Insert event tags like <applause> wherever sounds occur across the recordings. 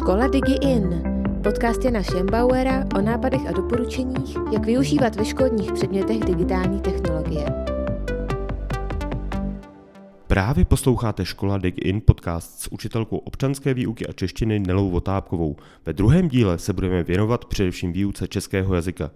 Škola DigiIn. Podcast Jana Schembauera o nápadech a doporučeních, jak využívat ve školních předmětech digitální technologie. Právě posloucháte Škola DigIn podcast s učitelkou občanské výuky a češtiny Nelou Votápkovou. Ve druhém díle se budeme věnovat především výuce českého jazyka.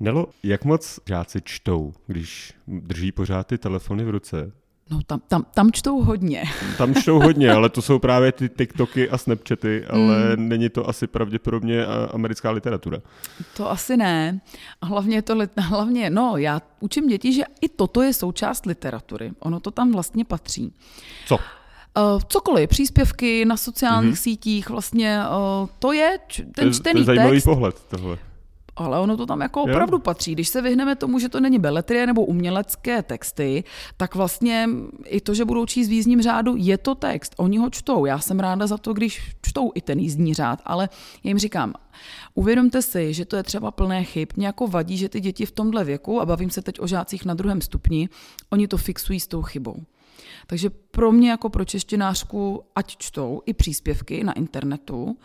Nelo, jak moc žáci čtou, když drží pořád ty telefony v ruce? No tam, tam, tam čtou hodně. Tam čtou <laughs> hodně, ale to jsou právě ty TikToky a Snapchaty, ale mm. není to asi pravděpodobně americká literatura. To asi ne. A hlavně to, <laughs> hlavně, no, já učím děti, že i toto je součást literatury. Ono to tam vlastně patří. Co? Uh, cokoliv, příspěvky na sociálních mm-hmm. sítích, vlastně uh, to je ten čtený to je zajímavý text. pohled tohle ale ono to tam jako opravdu jo. patří. Když se vyhneme tomu, že to není beletrie nebo umělecké texty, tak vlastně i to, že budou číst v jízdním řádu, je to text. Oni ho čtou. Já jsem ráda za to, když čtou i ten jízdní řád, ale já jim říkám, uvědomte si, že to je třeba plné chyb. Mě jako vadí, že ty děti v tomhle věku, a bavím se teď o žácích na druhém stupni, oni to fixují s tou chybou. Takže pro mě jako pro češtinářku, ať čtou i příspěvky na internetu,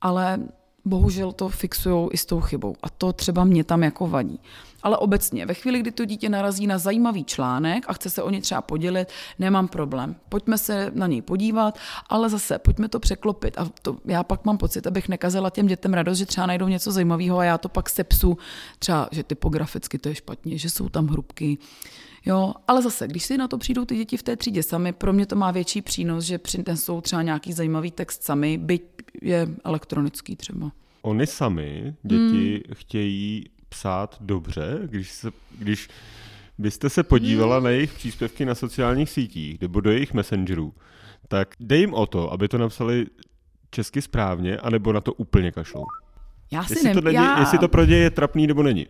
ale bohužel to fixují i s tou chybou. A to třeba mě tam jako vadí. Ale obecně, ve chvíli, kdy to dítě narazí na zajímavý článek a chce se o ně třeba podělit, nemám problém. Pojďme se na něj podívat, ale zase pojďme to překlopit. A to, já pak mám pocit, abych nekazela těm dětem radost, že třeba najdou něco zajímavého a já to pak sepsu, třeba, že typograficky to je špatně, že jsou tam hrubky. Jo, ale zase, když si na to přijdou ty děti v té třídě sami, pro mě to má větší přínos, že přinesou třeba nějaký zajímavý text sami, byť je elektronický třeba. Oni sami, děti, hmm. chtějí psát dobře, když, se, když byste se podívala hmm. na jejich příspěvky na sociálních sítích nebo do jejich messengerů, tak dej jim o to, aby to napsali česky správně, anebo na to úplně kašlou. Já si jestli, ne, to není, já... jestli to pro ně je trapný nebo není.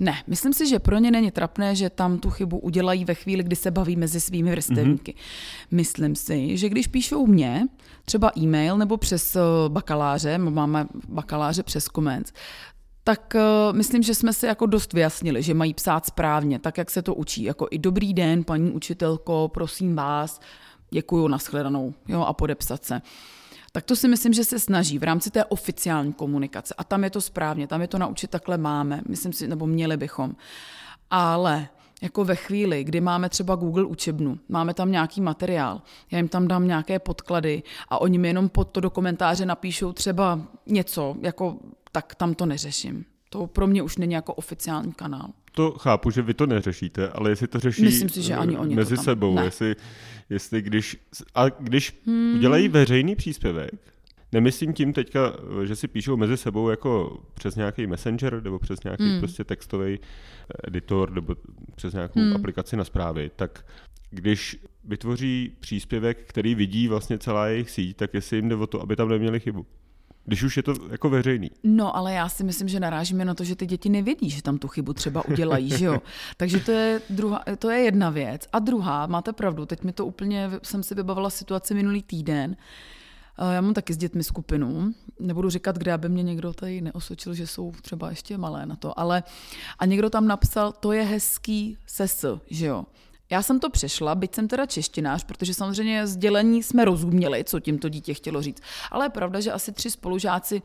Ne, myslím si, že pro ně není trapné, že tam tu chybu udělají ve chvíli, kdy se baví mezi svými vrstevníky. Mm-hmm. Myslím si, že když píšou mě, třeba e-mail nebo přes eh, bakaláře, máme bakaláře přes komenc, tak uh, myslím, že jsme se jako dost vyjasnili, že mají psát správně, tak jak se to učí. Jako i dobrý den, paní učitelko, prosím vás, děkuju, nashledanou, jo, a podepsat se. Uh, tak to si myslím, že se snaží v rámci té oficiální komunikace. A tam je to správně, tam je to naučit takhle máme, myslím si, nebo měli bychom. Ale jako ve chvíli, kdy máme třeba Google učebnu, máme tam nějaký materiál, já jim tam dám nějaké podklady a oni mi jenom pod to do komentáře napíšou třeba něco, jako tak tam to neřeším. To pro mě už není jako oficiální kanál. To chápu, že vy to neřešíte, ale jestli to řeší Myslím si, že ani oni mezi to tam... sebou, ne. jestli, jestli když, a když hmm. udělají veřejný příspěvek, Nemyslím tím teďka, že si píšou mezi sebou jako přes nějaký messenger nebo přes nějaký hmm. prostě textový editor nebo přes nějakou hmm. aplikaci na zprávy, tak když vytvoří příspěvek, který vidí vlastně celá jejich síť, tak jestli jim jde o to, aby tam neměli chybu. Když už je to jako veřejný. No, ale já si myslím, že narážíme na to, že ty děti nevědí, že tam tu chybu třeba udělají, že jo. <laughs> Takže to je, druhá, to je jedna věc. A druhá, máte pravdu, teď mi to úplně, jsem si vybavila situaci minulý týden, eh, já mám taky s dětmi skupinu, nebudu říkat, kde, aby mě někdo tady neosočil, že jsou třeba ještě malé na to, ale a někdo tam napsal, to je hezký ses, že jo. Já jsem to přešla, byť jsem teda češtinář, protože samozřejmě sdělení jsme rozuměli, co tím to dítě chtělo říct. Ale je pravda, že asi tři spolužáci,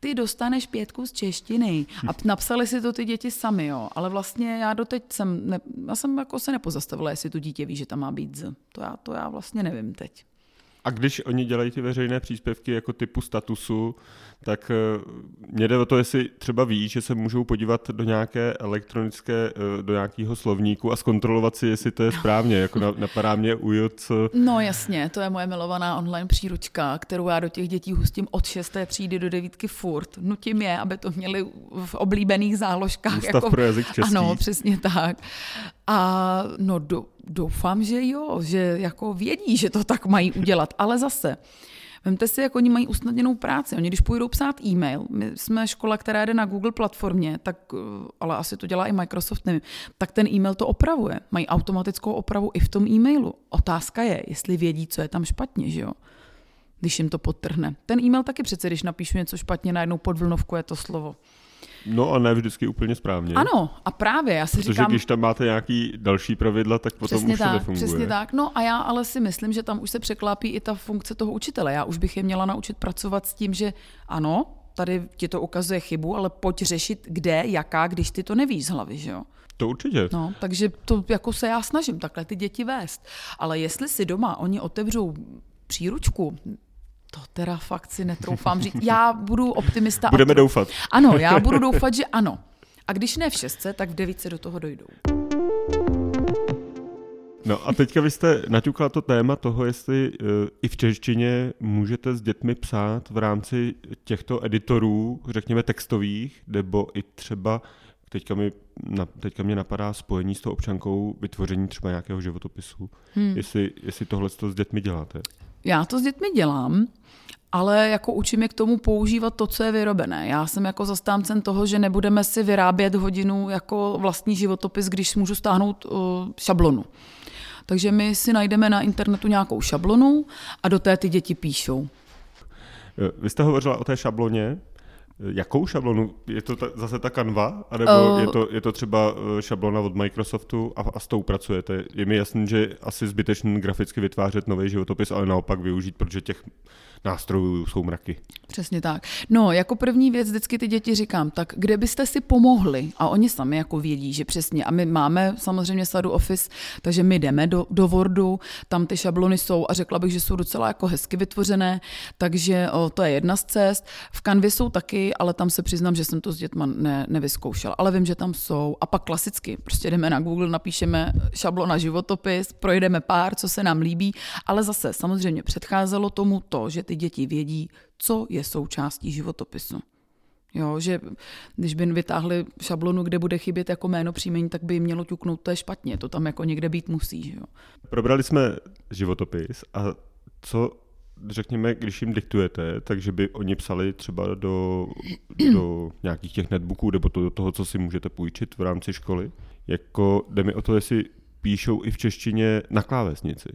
ty dostaneš pětku z češtiny. A napsali si to ty děti sami, jo. Ale vlastně já doteď jsem, ne, já jsem jako se nepozastavila, jestli to dítě ví, že tam má být z. To já, to já vlastně nevím teď. A když oni dělají ty veřejné příspěvky jako typu statusu, tak eh, mě jde o to, jestli třeba ví, že se můžou podívat do nějaké elektronické, eh, do nějakého slovníku a zkontrolovat si, jestli to je správně, jako napadá mě UJC. No jasně, to je moje milovaná online příručka, kterou já do těch dětí hustím od 6. třídy do devítky furt. Nutím je, aby to měli v oblíbených záložkách. Ústav jako, pro jazyk český. Ano, přesně tak. A no do, doufám, že jo, že jako vědí, že to tak mají udělat, ale zase, Vemte si, jak oni mají usnadněnou práci. Oni, když půjdou psát e-mail, my jsme škola, která jde na Google platformě, tak, eh, ale asi to dělá i Microsoft, nevím, tak ten e-mail to opravuje. Mají automatickou opravu i v tom e-mailu. Otázka je, jestli vědí, co je tam špatně, že jo? Když jim to podtrhne. Ten e-mail taky přece, když napíšu něco špatně, najednou pod vlnovku je to slovo. No a ne vždycky úplně správně. Ano, a právě, já si Protože říkám... když tam máte nějaký další pravidla, tak potom přesně už tak, to nefunguje. Přesně tak, no a já ale si myslím, že tam už se překlápí i ta funkce toho učitele. Já už bych je měla naučit pracovat s tím, že ano, tady ti to ukazuje chybu, ale pojď řešit kde, jaká, když ty to nevíš z hlavy, že jo? To určitě. No, takže to jako se já snažím takhle ty děti vést. Ale jestli si doma oni otevřou příručku, to teda fakt si netroufám říct. Já budu optimista. Budeme a to... doufat. Ano, já budu <laughs> doufat, že ano. A když ne v šestce, tak v devíce do toho dojdou. No a teďka vy jste naťukla to téma toho, jestli uh, i v češtině můžete s dětmi psát v rámci těchto editorů, řekněme textových, nebo i třeba, teďka, mi, na, teďka mě napadá spojení s tou občankou vytvoření třeba nějakého životopisu. Hmm. Jestli, jestli tohle to s dětmi děláte. Já to s dětmi dělám, ale jako učím je k tomu používat to, co je vyrobené. Já jsem jako zastáncem toho, že nebudeme si vyrábět hodinu jako vlastní životopis, když můžu stáhnout uh, šablonu. Takže my si najdeme na internetu nějakou šablonu a do té ty děti píšou. Vy jste hovořila o té šabloně. Jakou šablonu? Je to ta, zase ta Canva? A nebo uh, je, to, je to třeba šablona od Microsoftu a, a s tou pracujete? Je mi jasný, že asi zbytečný graficky vytvářet nový životopis, ale naopak využít, protože těch nástrojů jsou mraky. Přesně tak. No, jako první věc vždycky ty děti říkám, tak kde byste si pomohli? A oni sami jako vědí, že přesně. A my máme samozřejmě sadu Office, takže my jdeme do, do Wordu, tam ty šablony jsou a řekla bych, že jsou docela jako hezky vytvořené, takže o, to je jedna z cest. V Canvě jsou taky, ale tam se přiznám, že jsem to s dětma ne, nevyzkoušela, ale vím, že tam jsou. A pak klasicky, prostě jdeme na Google, napíšeme šablona životopis, projdeme pár, co se nám líbí, ale zase samozřejmě předcházelo tomu to, že ty děti vědí, co je součástí životopisu. Jo, že když by vytáhli šablonu, kde bude chybět jako jméno příjmení, tak by jim mělo ťuknout, to je špatně, to tam jako někde být musí. Jo. Probrali jsme životopis a co řekněme, když jim diktujete, takže by oni psali třeba do, <clears throat> do nějakých těch netbooků nebo to, do toho, co si můžete půjčit v rámci školy. Jako jde mi o to, jestli píšou i v češtině na klávesnici.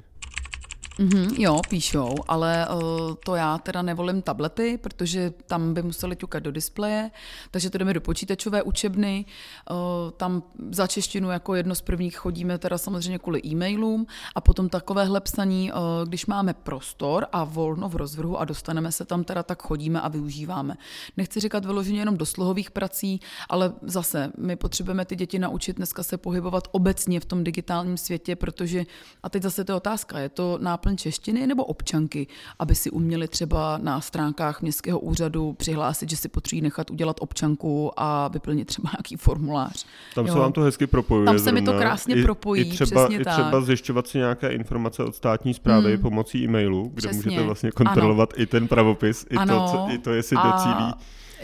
Mm-hmm, jo, píšou, ale uh, to já teda nevolím tablety, protože tam by museli ťukat do displeje, takže to jdeme do počítačové učebny. Uh, tam za češtinu jako jedno z prvních chodíme teda samozřejmě kvůli e-mailům a potom takovéhle psaní, uh, když máme prostor a volno v rozvrhu a dostaneme se tam teda, tak chodíme a využíváme. Nechci říkat vyloženě jenom do slohových prací, ale zase my potřebujeme ty děti naučit dneska se pohybovat obecně v tom digitálním světě, protože, a teď zase to je otázka, je to náplň náplň češtiny nebo občanky, aby si uměli třeba na stránkách městského úřadu přihlásit, že si potřebují nechat udělat občanku a vyplnit třeba nějaký formulář. Tam jo. se vám to hezky propojuje. Tam se mi to krásně I, propojí, i třeba, přesně i tak. třeba zjišťovat si nějaké informace od státní zprávy hmm. pomocí e-mailu, kde přesně. můžete vlastně kontrolovat ano. i ten pravopis, i ano. to, co, i to jestli a... docílí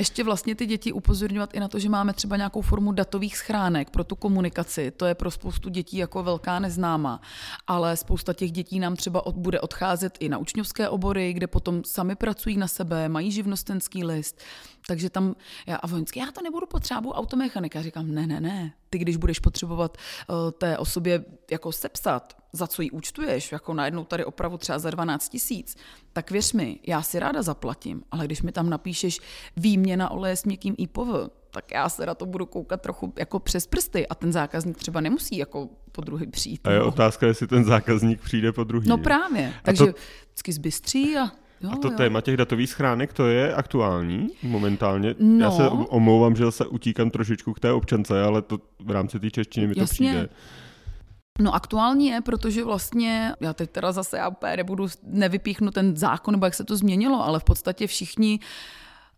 ještě vlastně ty děti upozorňovat i na to, že máme třeba nějakou formu datových schránek pro tu komunikaci. To je pro spoustu dětí jako velká neznáma. Ale spousta těch dětí nám třeba od, bude odcházet i na učňovské obory, kde potom sami pracují na sebe, mají živnostenský list. Takže tam já a vojensky, já to nebudu potřebovat automechanika. Říkám, ne, ne, ne. Ty, když budeš potřebovat uh, té osobě jako sepsat, za co jí účtuješ, jako najednou tady opravu třeba za 12 tisíc, tak věř mi, já si ráda zaplatím, ale když mi tam napíšeš výměna oleje s měkkým IPOV, tak já se na to budu koukat trochu jako přes prsty a ten zákazník třeba nemusí jako po druhý přijít. A je no. otázka, jestli ten zákazník přijde po druhý. No právě, takže to... vždycky zbystří a Jo, a to jo. téma těch datových schránek, to je aktuální momentálně? No. Já se omlouvám, že se utíkám trošičku k té občance, ale to v rámci té češtiny mi Jasně. to přijde. No aktuální je, protože vlastně, já teď teda zase já úplně nebudu, nevypíchnu ten zákon, nebo jak se to změnilo, ale v podstatě všichni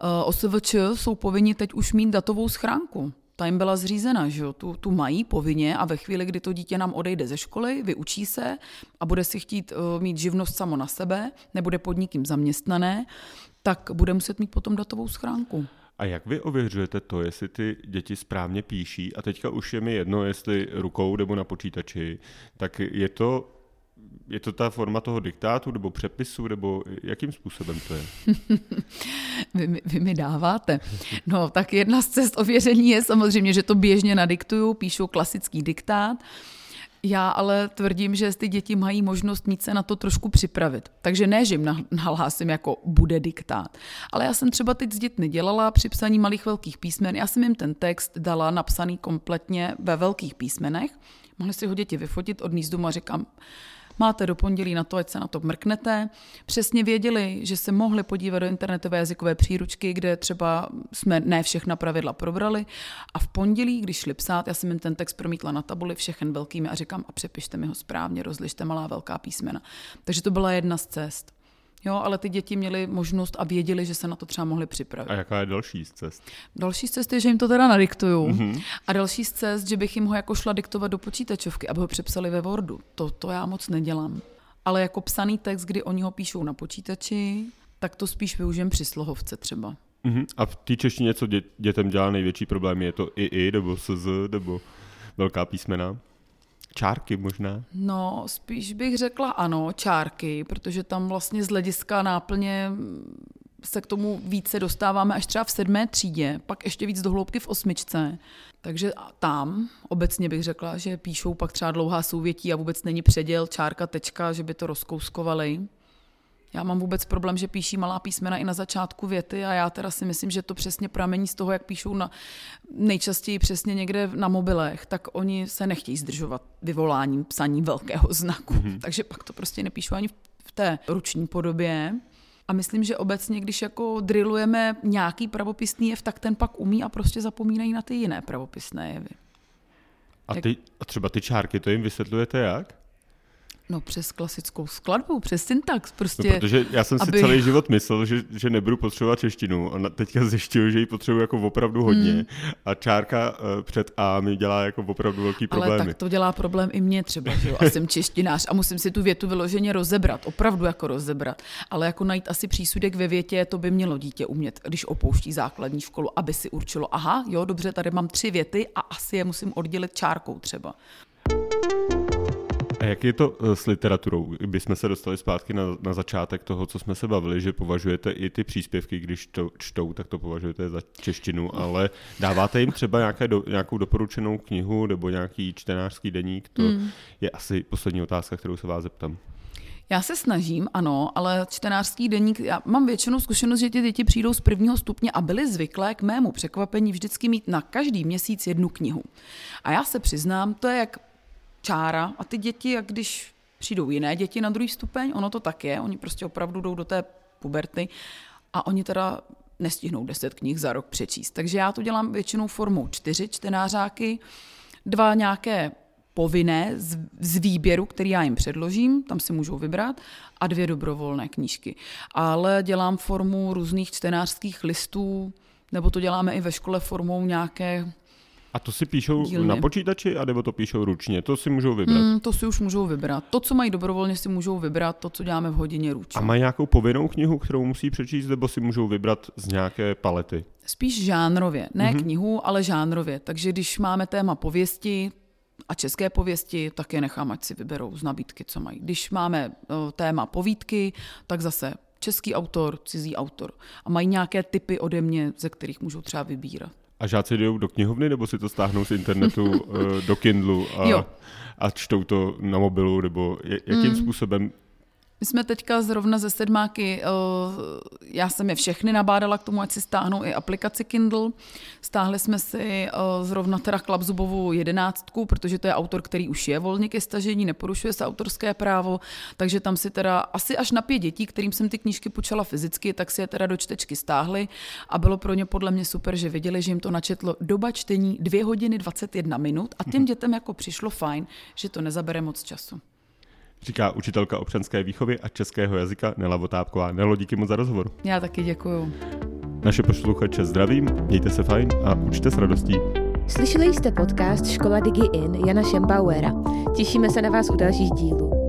uh, OSVČ jsou povinni teď už mít datovou schránku ta jim byla zřízena, že jo? Tu, tu mají povinně a ve chvíli, kdy to dítě nám odejde ze školy, vyučí se a bude si chtít uh, mít živnost samo na sebe, nebude pod nikým zaměstnané, tak bude muset mít potom datovou schránku. A jak vy ověřujete to, jestli ty děti správně píší, a teďka už je mi jedno, jestli rukou nebo na počítači, tak je to je to ta forma toho diktátu nebo přepisu, nebo jakým způsobem to je? <laughs> vy, vy mi dáváte. No, tak jedna z cest ověření je samozřejmě, že to běžně nadiktuju, píšu klasický diktát. Já ale tvrdím, že ty děti mají možnost mít se na to trošku připravit. Takže ne, že jim nahlásím jako bude diktát. Ale já jsem třeba teď s dětmi dělala při psaní malých velkých písmen. Já jsem jim ten text dala napsaný kompletně ve velkých písmenech. Mohli si ho děti vyfotit, odníst domů a říkám, Máte do pondělí na to, ať se na to mrknete. Přesně věděli, že se mohli podívat do internetové jazykové příručky, kde třeba jsme ne všechna pravidla probrali. A v pondělí, když šli psát, já jsem jim ten text promítla na tabuli všechen velkými a říkám, a přepište mi ho správně, rozlište malá velká písmena. Takže to byla jedna z cest. Jo, ale ty děti měly možnost a věděli, že se na to třeba mohli připravit. A jaká je další z cest? Další z cest je, že jim to teda nadiktuju. Mm-hmm. A další z cest, že bych jim ho jako šla diktovat do počítačovky, aby ho přepsali ve Wordu. To, to já moc nedělám. Ale jako psaný text, kdy oni ho píšou na počítači, tak to spíš využijem při slohovce třeba. Mm-hmm. A v té češtině, co dě, dětem dělá největší problém, je to i, i, nebo sz, nebo velká písmena? Čárky možná? No, spíš bych řekla ano, čárky, protože tam vlastně z hlediska náplně se k tomu více dostáváme až třeba v sedmé třídě, pak ještě víc do hloubky v osmičce. Takže tam obecně bych řekla, že píšou pak třeba dlouhá souvětí a vůbec není předěl, čárka, tečka, že by to rozkouskovali. Já mám vůbec problém, že píší malá písmena i na začátku věty a já teda si myslím, že to přesně pramení z toho, jak píšou na, nejčastěji přesně někde na mobilech, tak oni se nechtějí zdržovat vyvoláním psaní velkého znaku. Mm-hmm. Takže pak to prostě nepíšou ani v té ruční podobě. A myslím, že obecně, když jako drillujeme nějaký pravopisný jev, tak ten pak umí a prostě zapomínají na ty jiné pravopisné jevy. A, ty, a třeba ty čárky, to jim vysvětlujete jak? No přes klasickou skladbu, přes syntax prostě. No, protože já jsem si aby... celý život myslel, že, že nebudu potřebovat češtinu a teďka zjišťuju, že ji potřebuji jako opravdu hodně hmm. a čárka uh, před A mi dělá jako opravdu velký problém. Ale tak to dělá problém i mě třeba, že jo? a jsem češtinář a musím si tu větu vyloženě rozebrat, opravdu jako rozebrat. Ale jako najít asi přísudek ve větě, to by mělo dítě umět, když opouští základní školu, aby si určilo, aha, jo, dobře, tady mám tři věty a asi je musím oddělit čárkou třeba. A jak je to eh, s literaturou? Kdybychom se dostali zpátky na, na začátek toho, co jsme se bavili, že považujete i ty příspěvky, když to čtou, tak to považujete za češtinu, ale dáváte jim třeba nějaké do, nějakou doporučenou knihu nebo nějaký čtenářský deník? To hmm. je asi poslední otázka, kterou se vás zeptám. Já se snažím, ano, ale čtenářský deník, já mám většinou zkušenost, že ty děti přijdou z prvního stupně a byly zvyklé k mému překvapení vždycky mít na každý měsíc jednu knihu. A já se přiznám, to je jak čára a ty děti, jak když přijdou jiné děti na druhý stupeň, ono to tak je, oni prostě opravdu jdou do té puberty a oni teda nestihnou deset knih za rok přečíst. Takže já to dělám většinou formou čtyři čtenářáky, dva nějaké povinné z, z výběru, který já jim předložím, tam si můžou vybrat, a dvě dobrovolné knížky. Ale dělám formu různých čtenářských listů, nebo to děláme i ve škole formou nějaké a to si píšou dílny. na počítači, anebo to píšou ručně? To si můžou vybrat? Mm, to si už můžou vybrat. To, co mají dobrovolně, si můžou vybrat, to, co děláme v hodině ručně. A mají nějakou povinnou knihu, kterou musí přečíst, nebo si můžou vybrat z nějaké palety? Spíš žánrově. Ne mm-hmm. knihu, ale žánrově. Takže když máme téma pověsti, a české pověsti, tak je nechám, ať si vyberou z nabídky, co mají. Když máme o, téma povídky, tak zase český autor, cizí autor. A mají nějaké typy ode mě, ze kterých můžou třeba vybírat. A žáci jdou do knihovny, nebo si to stáhnou z internetu <laughs> eh, do Kindlu a, a čtou to na mobilu, nebo jakým mm. způsobem my jsme teďka zrovna ze sedmáky, eh, já jsem je všechny nabádala k tomu, ať si stáhnou i aplikaci Kindle. Stáhli jsme si eh, zrovna teda Klapzubovu jedenáctku, protože to je autor, který už je volně ke stažení, neporušuje se autorské právo, takže tam si teda asi až na pět dětí, kterým jsem ty knížky počala fyzicky, tak si je teda do čtečky stáhli a bylo pro ně podle mě super, že viděli, že jim to načetlo doba čtení 2 hodiny 21 minut a těm mhm. dětem jako přišlo fajn, že to nezabere moc času říká učitelka občanské výchovy a českého jazyka Nela Votápková. Nelo, díky moc za rozhovor. Já taky děkuju. Naše posluchače zdravím, mějte se fajn a učte s radostí. Slyšeli jste podcast Škola Digi In Jana Šembauera. Těšíme se na vás u dalších dílů.